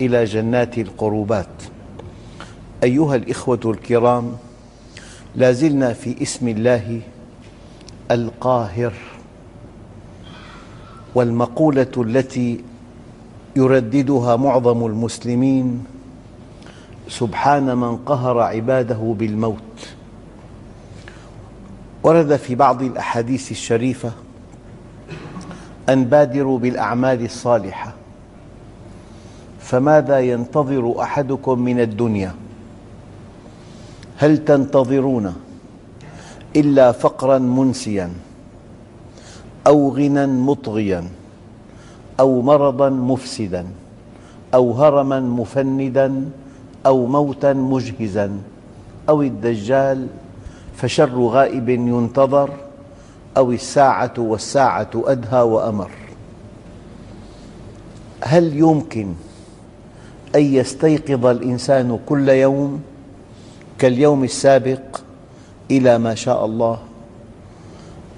إلى جنات القربات. أيها الإخوة الكرام لا زلنا في اسم الله القاهر والمقولة التي يرددها معظم المسلمين سبحان من قهر عباده بالموت. ورد في بعض الأحاديث الشريفة أن بادروا بالأعمال الصالحة. فماذا ينتظر أحدكم من الدنيا؟ هل تنتظرون إلا فقرا منسيا أو غنى مطغيا أو مرضا مفسدا أو هرما مفندا أو موتا مجهزا أو الدجال فشر غائب ينتظر أو الساعة والساعة أدهى وأمر؟ هل يمكن أن يستيقظ الإنسان كل يوم كاليوم السابق إلى ما شاء الله.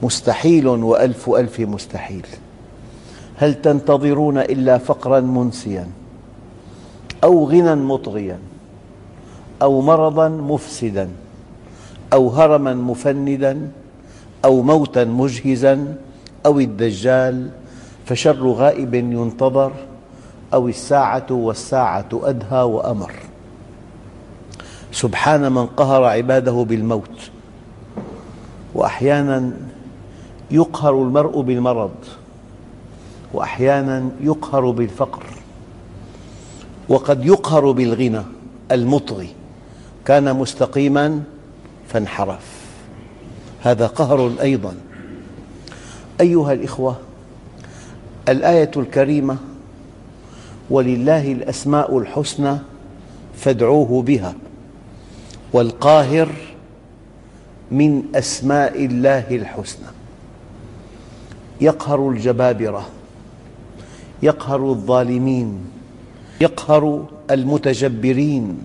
مستحيل وألف ألف مستحيل. هل تنتظرون إلا فقرا منسيا أو غنى مطغيا أو مرضا مفسدا أو هرما مفندا أو موتا مجهزا أو الدجال فشر غائب ينتظر أو الساعة والساعة أدهى وأمر. سبحان من قهر عباده بالموت وأحيانا يقهر المرء بالمرض وأحيانا يقهر بالفقر وقد يقهر بالغنى المطغي. كان مستقيما فانحرف. هذا قهر أيضا. أيها الإخوة الآية الكريمة ولله الأسماء الحسنى فادعوه بها. والقاهر من أسماء الله الحسنى. يقهر الجبابرة يقهر الظالمين يقهر المتجبرين.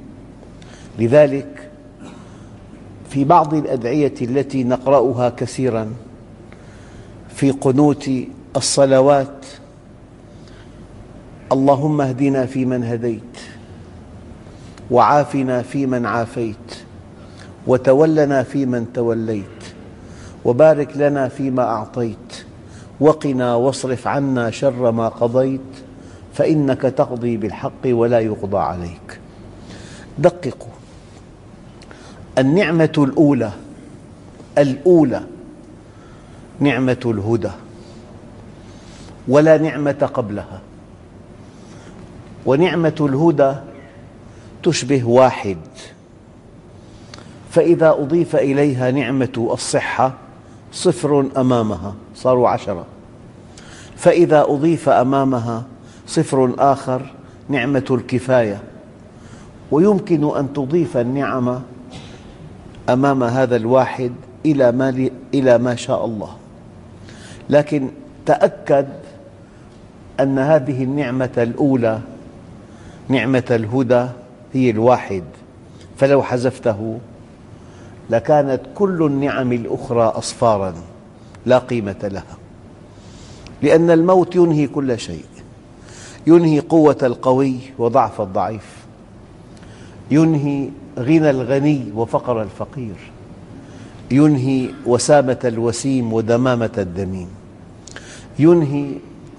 لذلك في بعض الأدعية التي نقرأها كثيراً في قنوت الصلوات اللهم اهدنا فيمن هديت وعافنا فيمن عافيت وتولنا فيمن توليت وبارك لنا فيما أعطيت وقنا واصرف عنا شر ما قضيت فإنك تقضي بالحق ولا يقضى عليك دققوا النعمة الأولى الأولى نعمة الهدى ولا نعمة قبلها ونعمة الهدى تشبه واحد. فإذا أضيف إليها نعمة الصحة صفر أمامها صاروا عشرة. فإذا أضيف أمامها صفر آخر نعمة الكفاية. ويمكن أن تضيف النعم أمام هذا الواحد إلى ما, إلى ما شاء الله. لكن تأكد أن هذه النعمة الأولى نعمة الهدى هي الواحد. فلو حذفته لكانت كل النعم الأخرى أصفاراً لا قيمة لها. لأن الموت ينهي كل شيء. ينهي قوة القوي وضعف الضعيف. ينهي غنى الغني وفقر الفقير. ينهي وسامة الوسيم ودمامة الدميم. ينهي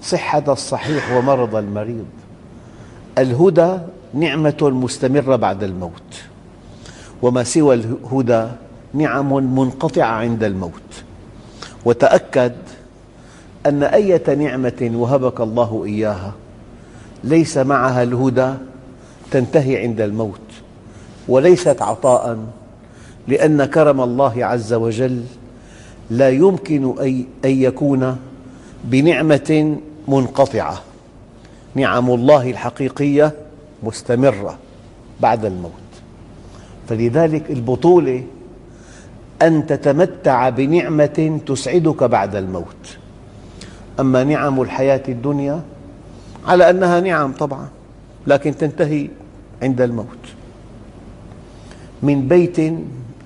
صحة الصحيح ومرض المريض. الهدى نعمة مستمرة بعد الموت وما سوى الهدى نعم منقطعة عند الموت. وتأكد أن أية نعمة وهبك الله إياها ليس معها الهدى تنتهي عند الموت وليست عطاء لأن كرم الله عز وجل لا يمكن أن يكون بنعمة منقطعة. نعم الله الحقيقية مستمرة بعد الموت. فلذلك البطولة أن تتمتع بنعمة تسعدك بعد الموت. أما نعم الحياة الدنيا على أنها نعم طبعا لكن تنتهي عند الموت. من بيت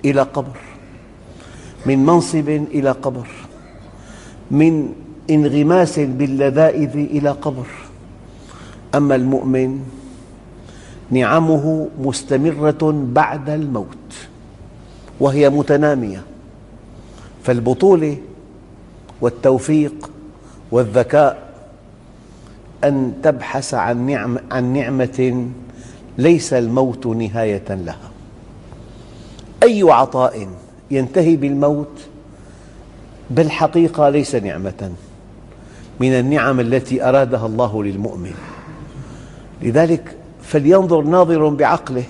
إلى قبر من منصب إلى قبر من انغماس باللذائذ إلى قبر. أما المؤمن نعمه مستمرة بعد الموت وهي متنامية فالبطولة والتوفيق والذكاء أن تبحث عن نعمة, عن نعمة ليس الموت نهاية لها. أي عطاء ينتهي بالموت؟ بالحقيقة ليس نعمة من النعم التي أرادها الله للمؤمن. لذلك فلينظر ناظر بعقله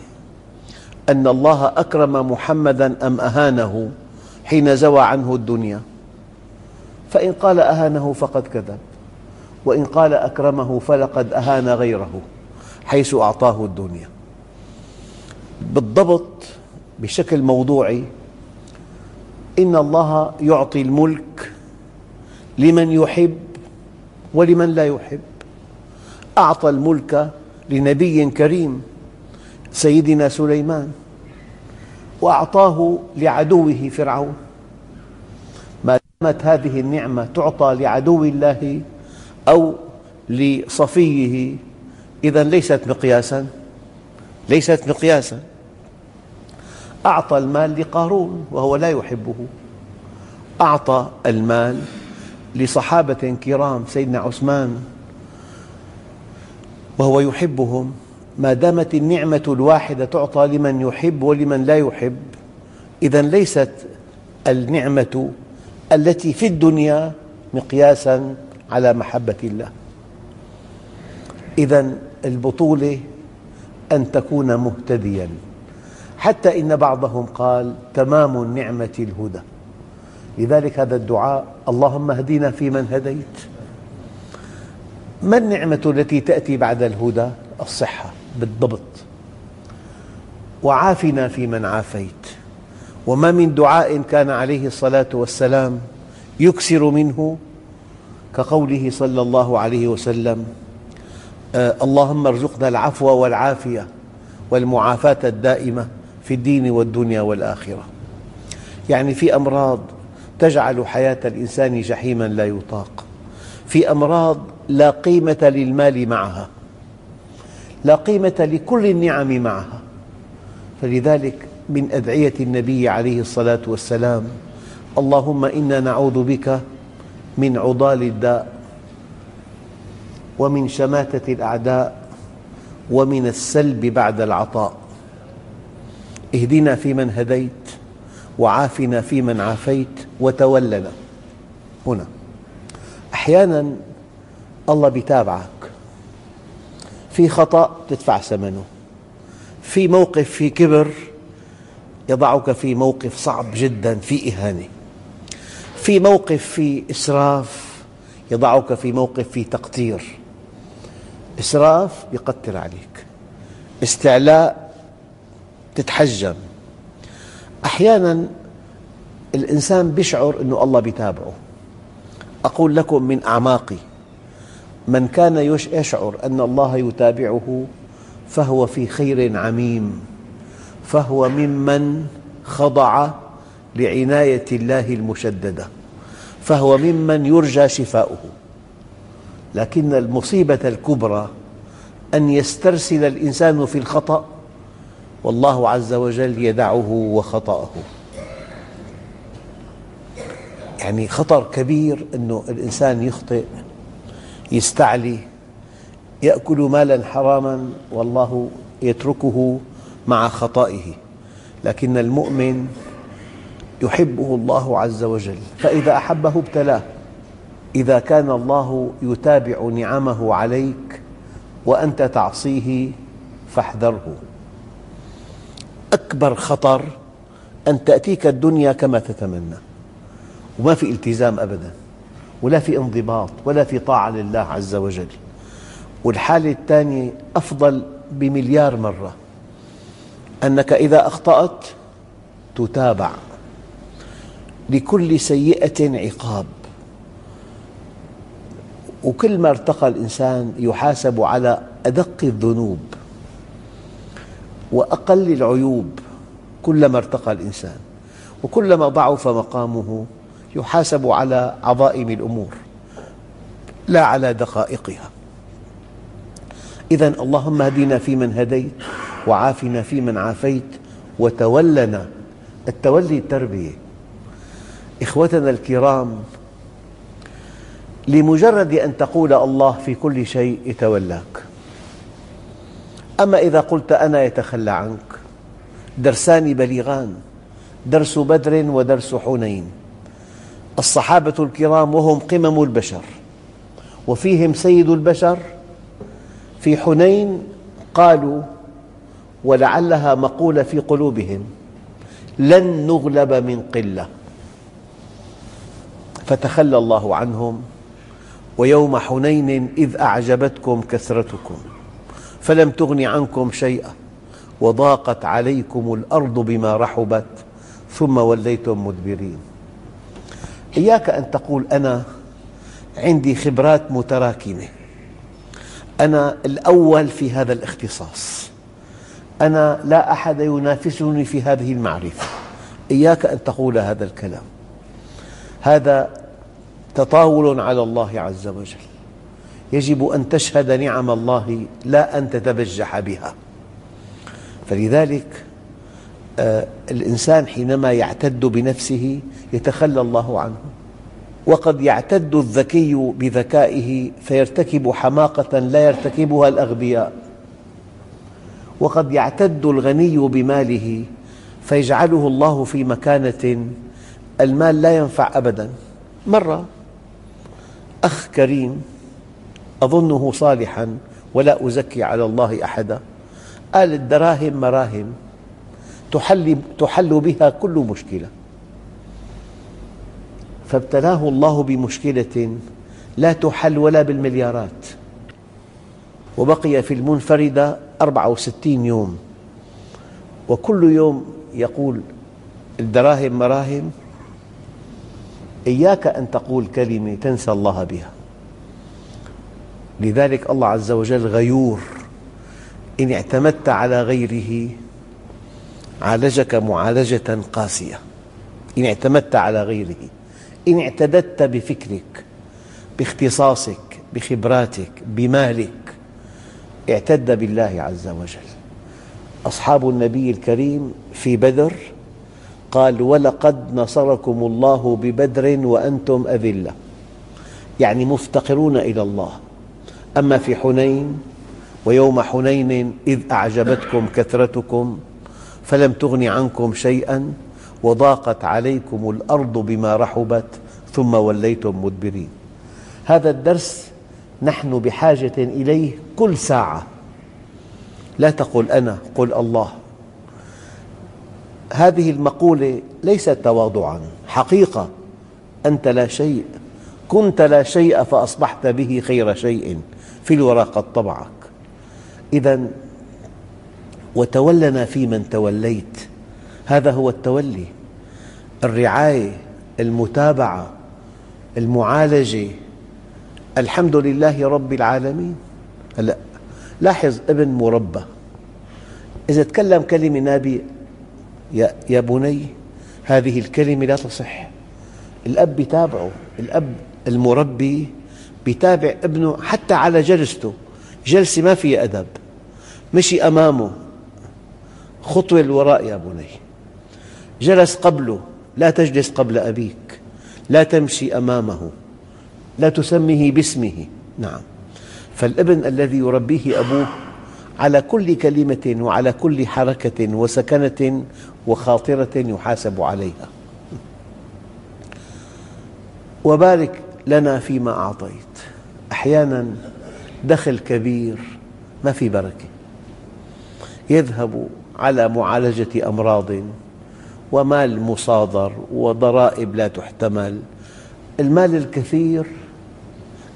أن الله أكرم محمداً أم أهانه حين زوى عنه الدنيا. فإن قال أهانه فقد كذب وإن قال أكرمه فلقد أهان غيره حيث أعطاه الدنيا. بالضبط بشكل موضوعي إن الله يعطي الملك لمن يحب ولمن لا يحب. أعطى الملك لنبي كريم سيدنا سليمان وأعطاه لعدوه فرعون. ما دامت هذه النعمة تعطى لعدو الله أو لصفيه إذا ليست مقياساً ليست مقياساً. أعطى المال لقارون وهو لا يحبه. أعطى المال لصحابة كرام سيدنا عثمان وهو يحبهم. ما دامت النعمة الواحدة تعطى لمن يحب ولمن لا يحب إذا ليست النعمة التي في الدنيا مقياساً على محبة الله. إذا البطولة أن تكون مهتدياً. حتى إن بعضهم قال تمام النعمة الهدى. لذلك هذا الدعاء اللهم اهدنا فيمن هديت. ما النعمة التي تأتي بعد الهدى؟ الصحة بالضبط. وعافنا فيمن عافيت. وما من دعاء كان عليه الصلاة والسلام يكثر منه كقوله صلى الله عليه وسلم آه، اللهم ارزقنا العفو والعافية والمعافاة الدائمة في الدين والدنيا والآخرة. يعني في أمراض تجعل حياة الإنسان جحيما لا يطاق. في أمراض لا قيمة للمال معها. لا قيمة لكل النعم معها. فلذلك من أدعية النبي عليه الصلاة والسلام اللهم إنا نعوذ بك من عضال الداء ومن شماتة الأعداء ومن السلب بعد العطاء. اهدنا فيمن هديت وعافنا فيمن عافيت وتولنا. هنا. أحيانا الله يتابعك في خطأ تدفع ثمنه. في موقف في كبر يضعك في موقف صعب جدا في إهانة. في موقف في إسراف يضعك في موقف في تقتير إسراف يقتر عليك. استعلاء تتحجم أحيانا الإنسان يشعر أن الله يتابعه أقول لكم من أعماقي. من كان يشعر أن الله يتابعه فهو في خير عميم فهو ممن خضع لعناية الله المشددة فهو ممن يرجى شفاؤه. لكن المصيبة الكبرى أن يسترسل الإنسان في الخطأ والله عز وجل يدعه وخطأه. يعني خطر كبير أن الإنسان يخطئ يستعلي يأكل مالا حراما والله يتركه مع خطئه لكن المؤمن يحبه الله عز وجل فإذا أحبه ابتلاه. إذا كان الله يتابع نعمه عليك وأنت تعصيه فاحذره. أكبر خطر أن تأتيك الدنيا كما تتمنى وما في التزام أبدا. ولا في انضباط ولا في طاعة لله عز وجل. والحالة الثانية أفضل بمليار مرة. أنك إذا أخطأت تتابع لكل سيئة عقاب. وكل ما ارتقى الإنسان يحاسب على أدق الذنوب وأقل العيوب كلما ارتقى الإنسان. وكلما ضعف مقامه يحاسب على عظائم الأمور لا على دقائقها. إذا اللهم اهدنا فيمن هديت وعافنا فيمن عافيت وتولنا. التولي التربية إخوتنا الكرام لمجرد أن تقول الله في كل شيء يتولاك. أما إذا قلت أنا يتخلى عنك درسان بليغان درس بدر ودرس حنين. الصحابة الكرام وهم قمم البشر وفيهم سيد البشر في حنين قالوا ولعلها مقولة في قلوبهم لن نغلب من قلة فتخلى الله عنهم ويوم حنين إذ أعجبتكم كثرتكم فلم تغن عنكم شيئا وضاقت عليكم الأرض بما رحبت ثم وليتم مدبرين إياك أن تقول أنا عندي خبرات متراكمة. أنا الأول في هذا الاختصاص. أنا لا أحد ينافسني في هذه المعرفة. إياك أن تقول هذا الكلام. هذا تطاول على الله عز وجل. يجب أن تشهد نعم الله لا أن تتبجح بها. فلذلك الإنسان حينما يعتد بنفسه يتخلى الله عنه. وقد يعتد الذكي بذكائه فيرتكب حماقة لا يرتكبها الأغبياء. وقد يعتد الغني بماله فيجعله الله في مكانة المال لا ينفع أبدا. مرة أخ كريم أظنه صالحا ولا أزكي على الله أحدا. قال الدراهم مراهم. تحل, تحل بها كل مشكلة. فابتلاه الله بمشكلة لا تحل ولا بالمليارات. وبقي في المنفردة 64 يوم. وكل يوم يقول الدراهم مراهم إياك أن تقول كلمة تنسى الله بها. لذلك الله عز وجل غيور إن اعتمدت على غيره عالجك معالجة قاسية. إن اعتمدت على غيره إن اعتددت بفكرك باختصاصك بخبراتك بمالك اعتد بالله عز وجل. أصحاب النبي الكريم في بدر قال ولقد نصركم الله ببدر وأنتم أذلة. يعني مفتقرون إلى الله. أما في حنين ويوم حنين إذ أعجبتكم كثرتكم فلم تغن عنكم شيئا وضاقت عليكم الأرض بما رحبت ثم وليتم مدبرين. هذا الدرس نحن بحاجة إليه كل ساعة. لا تقل أنا قل الله. هذه المقولة ليست تواضعا. حقيقة أنت لا شيء. كنت لا شيء فأصبحت به خير شيء في الورى طبعك. إذا وتولنا فيمن توليت. هذا هو التولي. الرعاية المتابعة المعالجة. الحمد لله رب العالمين. هلا لاحظ ابن مربى. إذا تكلم كلمة نابية يا, يا بني هذه الكلمة لا تصح. الأب يتابعه الأب المربي يتابع ابنه حتى على جلسته. جلسة ما فيها أدب. مشي أمامه. خطوة للوراء يا بني. جلس قبله لا تجلس قبل أبيك. لا تمشي أمامه. لا تسميه باسمه. نعم. فالابن الذي يربيه أبوه على كل كلمة وعلى كل حركة وسكنة وخاطرة يحاسب عليها. وبارك لنا فيما أعطيت. أحيانا دخل كبير ما في بركة. يذهب على معالجة أمراض ومال مصادر وضرائب لا تحتمل. المال الكثير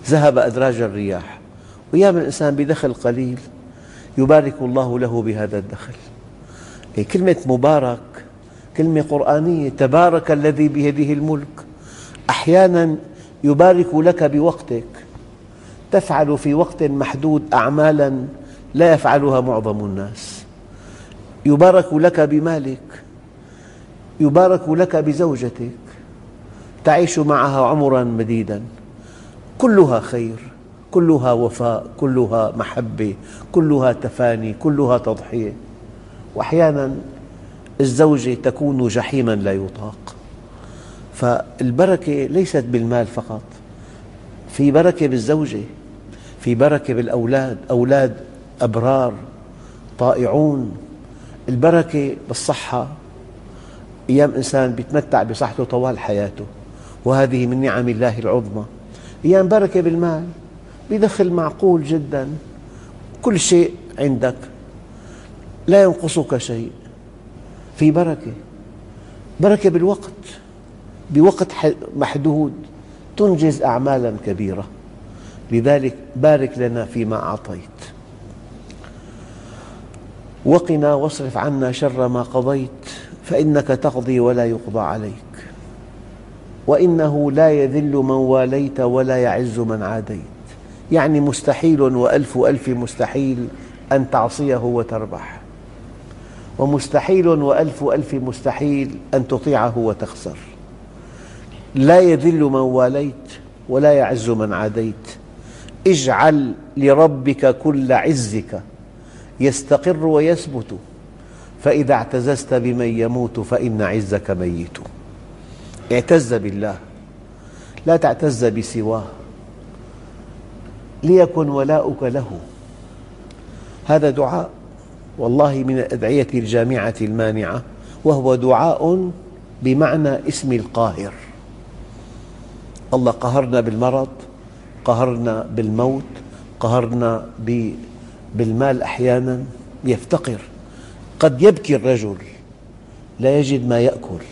ذهب أدراج الرياح وأيام الإنسان بدخل قليل يبارك الله له بهذا الدخل. إيه، كلمة مبارك كلمة قرآنية تبارك الذي بيده الملك. أحيانا يبارك لك بوقتك. تفعل في وقت محدود أعمالا لا يفعلها معظم الناس. يبارك لك بمالك يبارك لك بزوجتك تعيش معها عمرا مديدا. كلها خير كلها وفاء كلها محبة كلها تفاني كلها تضحية. وأحيانا الزوجة تكون جحيما لا يطاق. فالبركة ليست بالمال فقط في بركة بالزوجة في بركة بالأولاد أولاد أبرار طائعون. البركة بالصحة. أيام إنسان يتمتع بصحته طوال حياته وهذه من نعم الله العظمى. أيام بركة بالمال بدخل معقول جدا. كل شيء عندك لا ينقصك شيء. في بركة بركة بالوقت بوقت محدود تنجز أعمالا كبيرة. لذلك بارك لنا فيما أعطيت. وقنا واصرف عنا شر ما قضيت فإنك تقضي ولا يقضى عليك. وإنه لا يذل من واليت ولا يعز من عاديت. يعني مستحيل وألف ألف مستحيل أن تعصيه وتربح ومستحيل وألف ألف مستحيل أن تطيعه وتخسر. لا يذل من واليت ولا يعز من عاديت. اجعل لربك كل عزك. يستقر ويثبت. فإذا اعتززت بمن يموت فإن عزك ميت. اعتز بالله. لا تعتز بسواه. ليكن ولاؤك له. هذا دعاء والله من الأدعية الجامعة المانعة وهو دعاء بمعنى اسم القاهر. الله قهرنا بالمرض قهرنا بالموت قهرنا بالمال أحيانا يفتقر. قد يبكي الرجل لا يجد ما يأكل.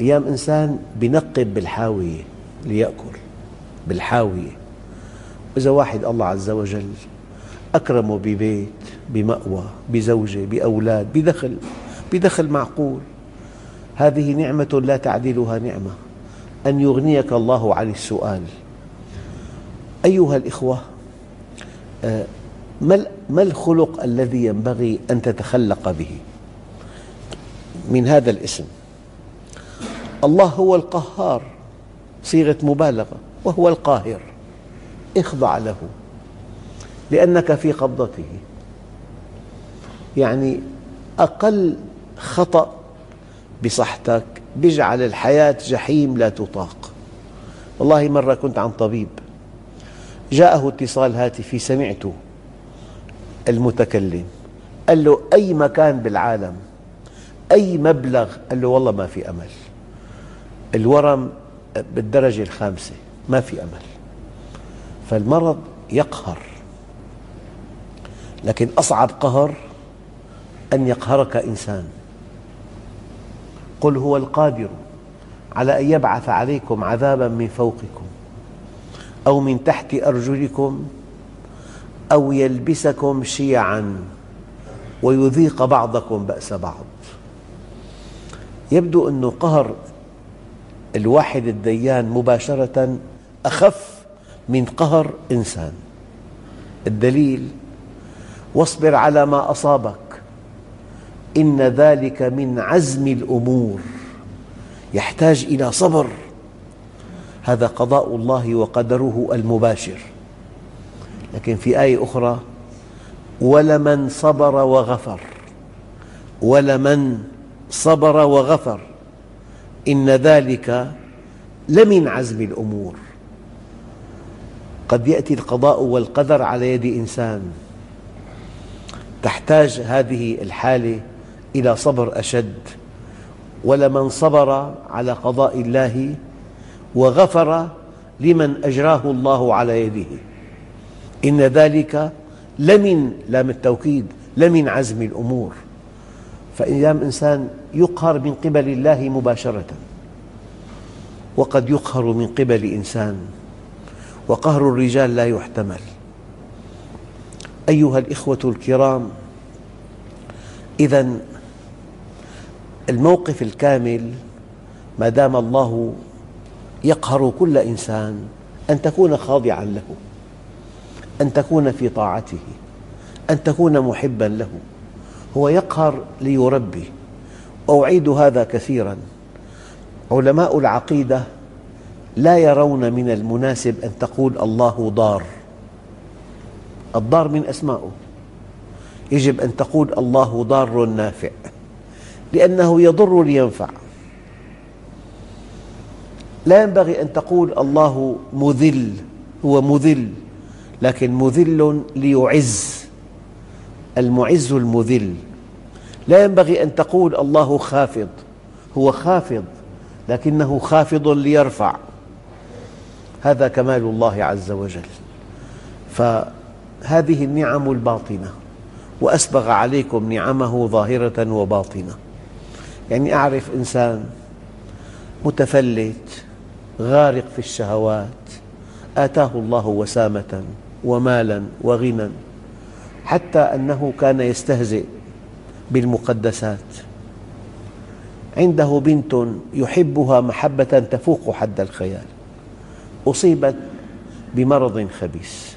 أيام إنسان ينقب بالحاوية ليأكل بالحاوية. إذا واحد الله عز وجل أكرمه ببيت بمأوى بزوجة بأولاد بدخل بدخل معقول هذه نعمة لا تعدلها نعمة. أن يغنيك الله عن السؤال. أيها الإخوة آه، ما الخلق الذي ينبغي أن تتخلق به؟ من هذا الاسم. الله هو القهار صيغة مبالغة وهو القاهر. اخضع له لأنك في قبضته. يعني أقل خطأ بصحتك يجعل الحياة جحيم لا تطاق. والله مرة كنت عند طبيب جاءه اتصال هاتفي سمعته. المتكلم. قال له أي مكان بالعالم أي مبلغ؟ قال له والله ما في أمل. الورم بالدرجة الخامسة ما في أمل. فالمرض يقهر. لكن أصعب قهر أن يقهرك إنسان. قل هو القادر على أن يبعث عليكم عذابا من فوقكم أو من تحت أرجلكم أو يلبسكم شيعا ويذيق بعضكم بأس بعض. يبدو أن قهر الواحد الديان مباشرة أخف من قهر إنسان. الدليل واصبر على ما أصابك. إن ذلك من عزم الأمور. يحتاج إلى صبر. هذا قضاء الله وقدره المباشر. لكن في آية أخرى ولمن صبر وغفر ولمن صبر وغفر إن ذلك لمن عزم الأمور. قد يأتي القضاء والقدر على يد إنسان. تحتاج هذه الحالة إلى صبر أشد. ولمن صبر على قضاء الله وغفر لمن أجراه الله على يده. إن ذلك لمن لام التوكيد لمن عزم الأمور. فأيام إنسان يقهر من قبل الله مباشرة وقد يقهر من قبل إنسان وقهر الرجال لا يحتمل. أيها الإخوة الكرام إذا الموقف الكامل ما دام الله يقهر كل إنسان أن تكون خاضعاً له. أن تكون في طاعته أن تكون محباً له. هو يقهر ليربي. وأعيد هذا كثيراً. علماء العقيدة لا يرون من المناسب أن تقول الله ضار. الضار من أسمائه يجب أن تقول الله ضار نافع لأنه يضر لينفع. لا ينبغي أن تقول الله مذل هو مذل. لكن مذل ليعز. المعز المذل. لا ينبغي أن تقول الله خافض. هو خافض لكنه خافض ليرفع. هذا كمال الله عز وجل. فهذه النعم الباطنة. وأسبغ عليكم نعمه ظاهرة وباطنة. يعني أعرف إنسان متفلت غارق في الشهوات آتاه الله وسامة. ومالا وغنى حتى أنه كان يستهزئ بالمقدسات. عنده بنت يحبها محبة تفوق حد الخيال. أصيبت بمرض خبيث.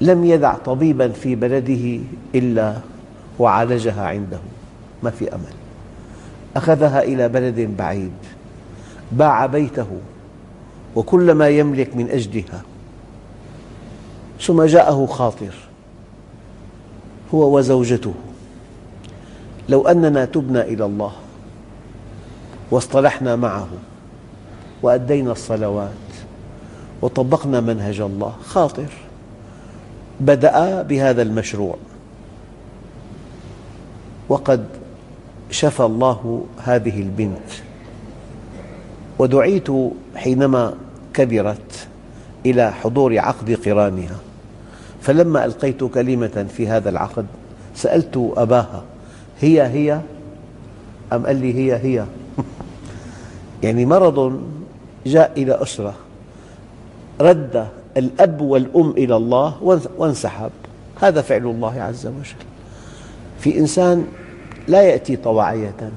لم يدع طبيبا في بلده إلا وعالجها عنده. ما في أمل. أخذها إلى بلد بعيد. باع بيته. وكل ما يملك من أجلها. ثم جاءه خاطر هو وزوجته. لو أننا تبنا إلى الله واصطلحنا معه وأدينا الصلوات وطبقنا منهج الله خاطر بدأ بهذا المشروع. وقد شفى الله هذه البنت. ودعيت حينما كبرت إلى حضور عقد قرانها. فلما ألقيت كلمة في هذا العقد سألت أباها هي هي أم قال لي هي هي؟ يعني مرض جاء إلى أسرة رد الأب والأم إلى الله وانسحب. هذا فعل الله عز وجل. في إنسان لا يأتي طواعية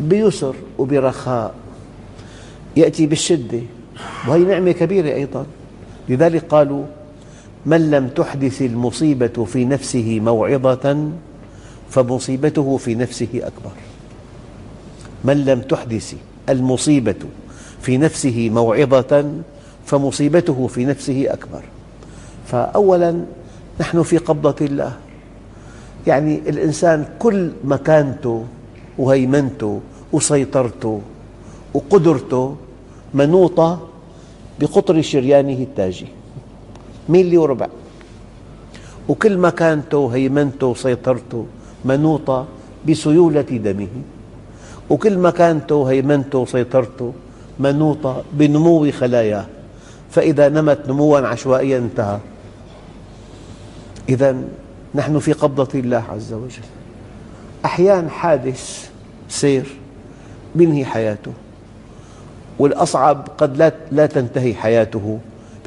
بيسر وبرخاء يأتي بالشدة وهي نعمة كبيرة أيضا. لذلك قالوا من لم تحدث المصيبة في نفسه موعظة فمصيبته في نفسه أكبر. من لم تحدث المصيبة في نفسه موعظة فمصيبته في نفسه أكبر. فأولا نحن في قبضة الله. يعني الإنسان كل مكانته وهيمنته وسيطرته وقدرته منوطة بقطر شريانه التاجي. ميلي وربع. وكل مكانته وهيمنته وسيطرته منوطة بسيولة دمه. وكل مكانته وهيمنته وسيطرته منوطة بنمو خلاياه فإذا نمت نموا عشوائيا انتهى. إذا نحن في قبضة الله عز وجل. أحيانا حادث سير ينهي حياته. والأصعب قد لا لا تنتهي حياته.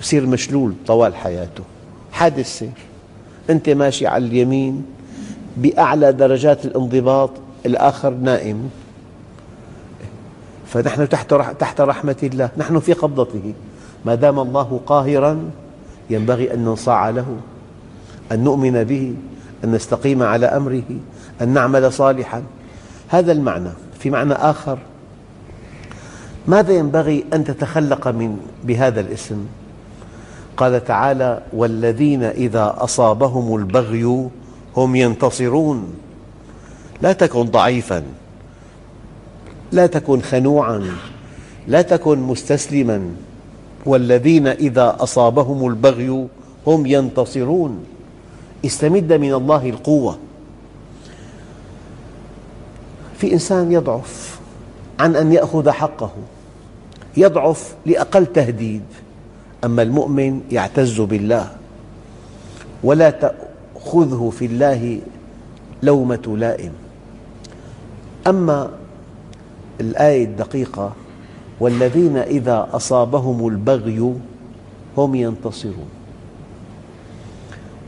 يصير مشلول طوال حياته. حادث سير أنت ماشي على اليمين بأعلى درجات الانضباط الآخر نائم. فنحن تحت تحت رحمة الله. نحن في قبضته. ما دام الله قاهراً ينبغي أن ننصاع له أن نؤمن به أن نستقيم على أمره أن نعمل صالحاً. هذا المعنى. في معنى آخر. ماذا ينبغي أن تتخلق من بهذا الاسم؟ قال تعالى والذين إذا أصابهم البغي هم ينتصرون. لا تكن ضعيفاً لا تكن خنوعاً لا تكن مستسلماً. والذين إذا أصابهم البغي هم ينتصرون. استمد من الله القوة. في إنسان يضعف عن أن يأخذ حقه يضعف لأقل تهديد. أما المؤمن يعتز بالله ولا تأخذه في الله لومة لائم. أما الآية الدقيقة والذين إذا أصابهم البغي هم ينتصرون.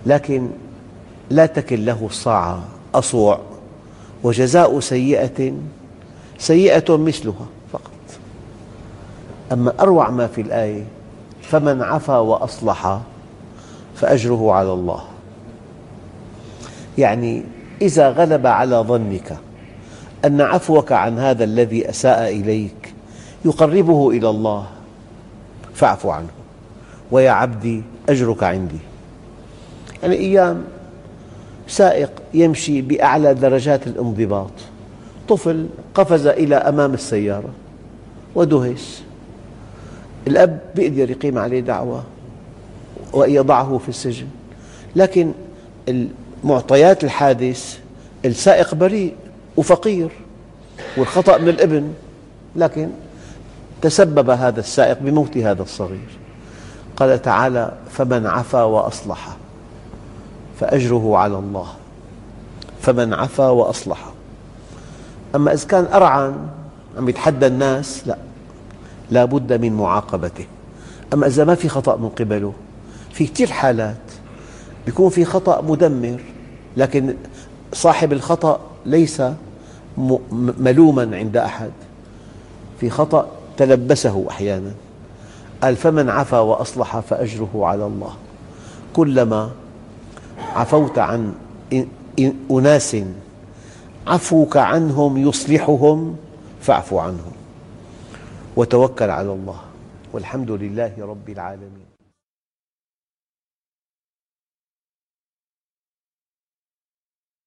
لكن لا تكن له الصاعة أصوع وجزاء سيئة سيئة مثلها فقط. أما أروع ما في الآية فمن عفا وأصلح فأجره على الله. يعني إذا غلب على ظنك أن عفوك عن هذا الذي أساء إليك يقربه إلى الله فاعف عنه. ويا عبدي أجرك عندي. يعني أيام سائق يمشي بأعلى درجات الانضباط. طفل قفز إلى أمام السيارة ودهس الأب يقدر يقيم عليه دعوة ويضعه في السجن. لكن معطيات الحادث السائق بريء وفقير والخطأ من الابن لكن تسبب هذا السائق بموت هذا الصغير. قال تعالى فمن عفا وأصلح فأجره على الله. فمن عفا وأصلح. أما إذا كان أرعن عم يتحدى الناس لا. لا بد من معاقبته. أما إذا ما في خطأ من قبله في كثير حالات يكون في خطأ مدمر لكن صاحب الخطأ ليس ملوما عند أحد. في خطأ تلبسه أحيانا قال فمن عفا وأصلح فأجره على الله. كلما عفوت عن أناس عفوك عنهم يصلحهم فاعف عنهم. وتوكل على الله والحمد لله رب العالمين.